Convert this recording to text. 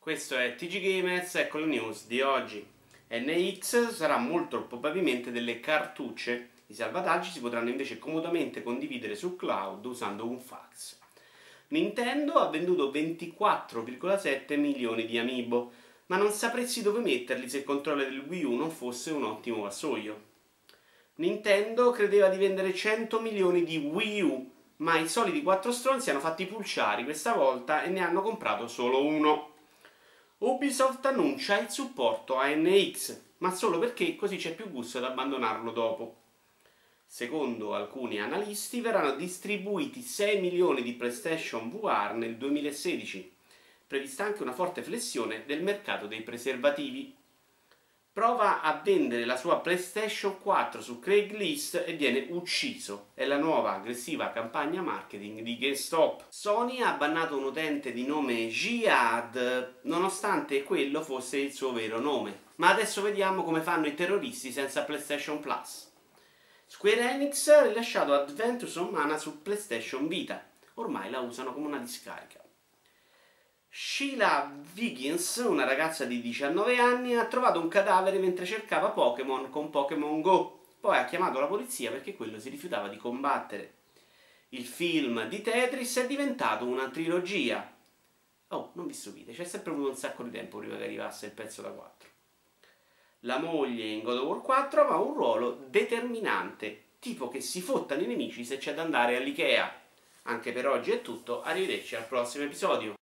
Questo è TG Gamers, ecco le news di oggi. NX sarà molto probabilmente delle cartucce. I salvataggi si potranno invece comodamente condividere sul cloud usando un fax. Nintendo ha venduto 24,7 milioni di amiibo, ma non sapresti dove metterli se il controllo del Wii U non fosse un ottimo vassoio. Nintendo credeva di vendere 100 milioni di Wii U, ma i soliti quattro stronzi hanno fatti pulciari questa volta e ne hanno comprato solo uno. Ubisoft annuncia il supporto a NX, ma solo perché così c'è più gusto ad abbandonarlo dopo. Secondo alcuni analisti verranno distribuiti 6 milioni di PlayStation VR nel 2016, prevista anche una forte flessione del mercato dei preservativi prova a vendere la sua PlayStation 4 su Craigslist e viene ucciso. È la nuova aggressiva campagna marketing di GameStop. Sony ha bannato un utente di nome Jihad, nonostante quello fosse il suo vero nome. Ma adesso vediamo come fanno i terroristi senza PlayStation Plus. Square Enix ha rilasciato Adventures on Mana su PlayStation Vita. Ormai la usano come una discarica. Sheila Wiggins, una ragazza di 19 anni, ha trovato un cadavere mentre cercava Pokémon con Pokémon Go. Poi ha chiamato la polizia perché quello si rifiutava di combattere. Il film di Tetris è diventato una trilogia. Oh, non vi stupite, c'è sempre avuto un sacco di tempo prima che arrivasse il pezzo da 4. La moglie in God of War 4 ha un ruolo determinante, tipo che si fottano i nemici se c'è da andare all'Ikea. Anche per oggi è tutto, arrivederci al prossimo episodio.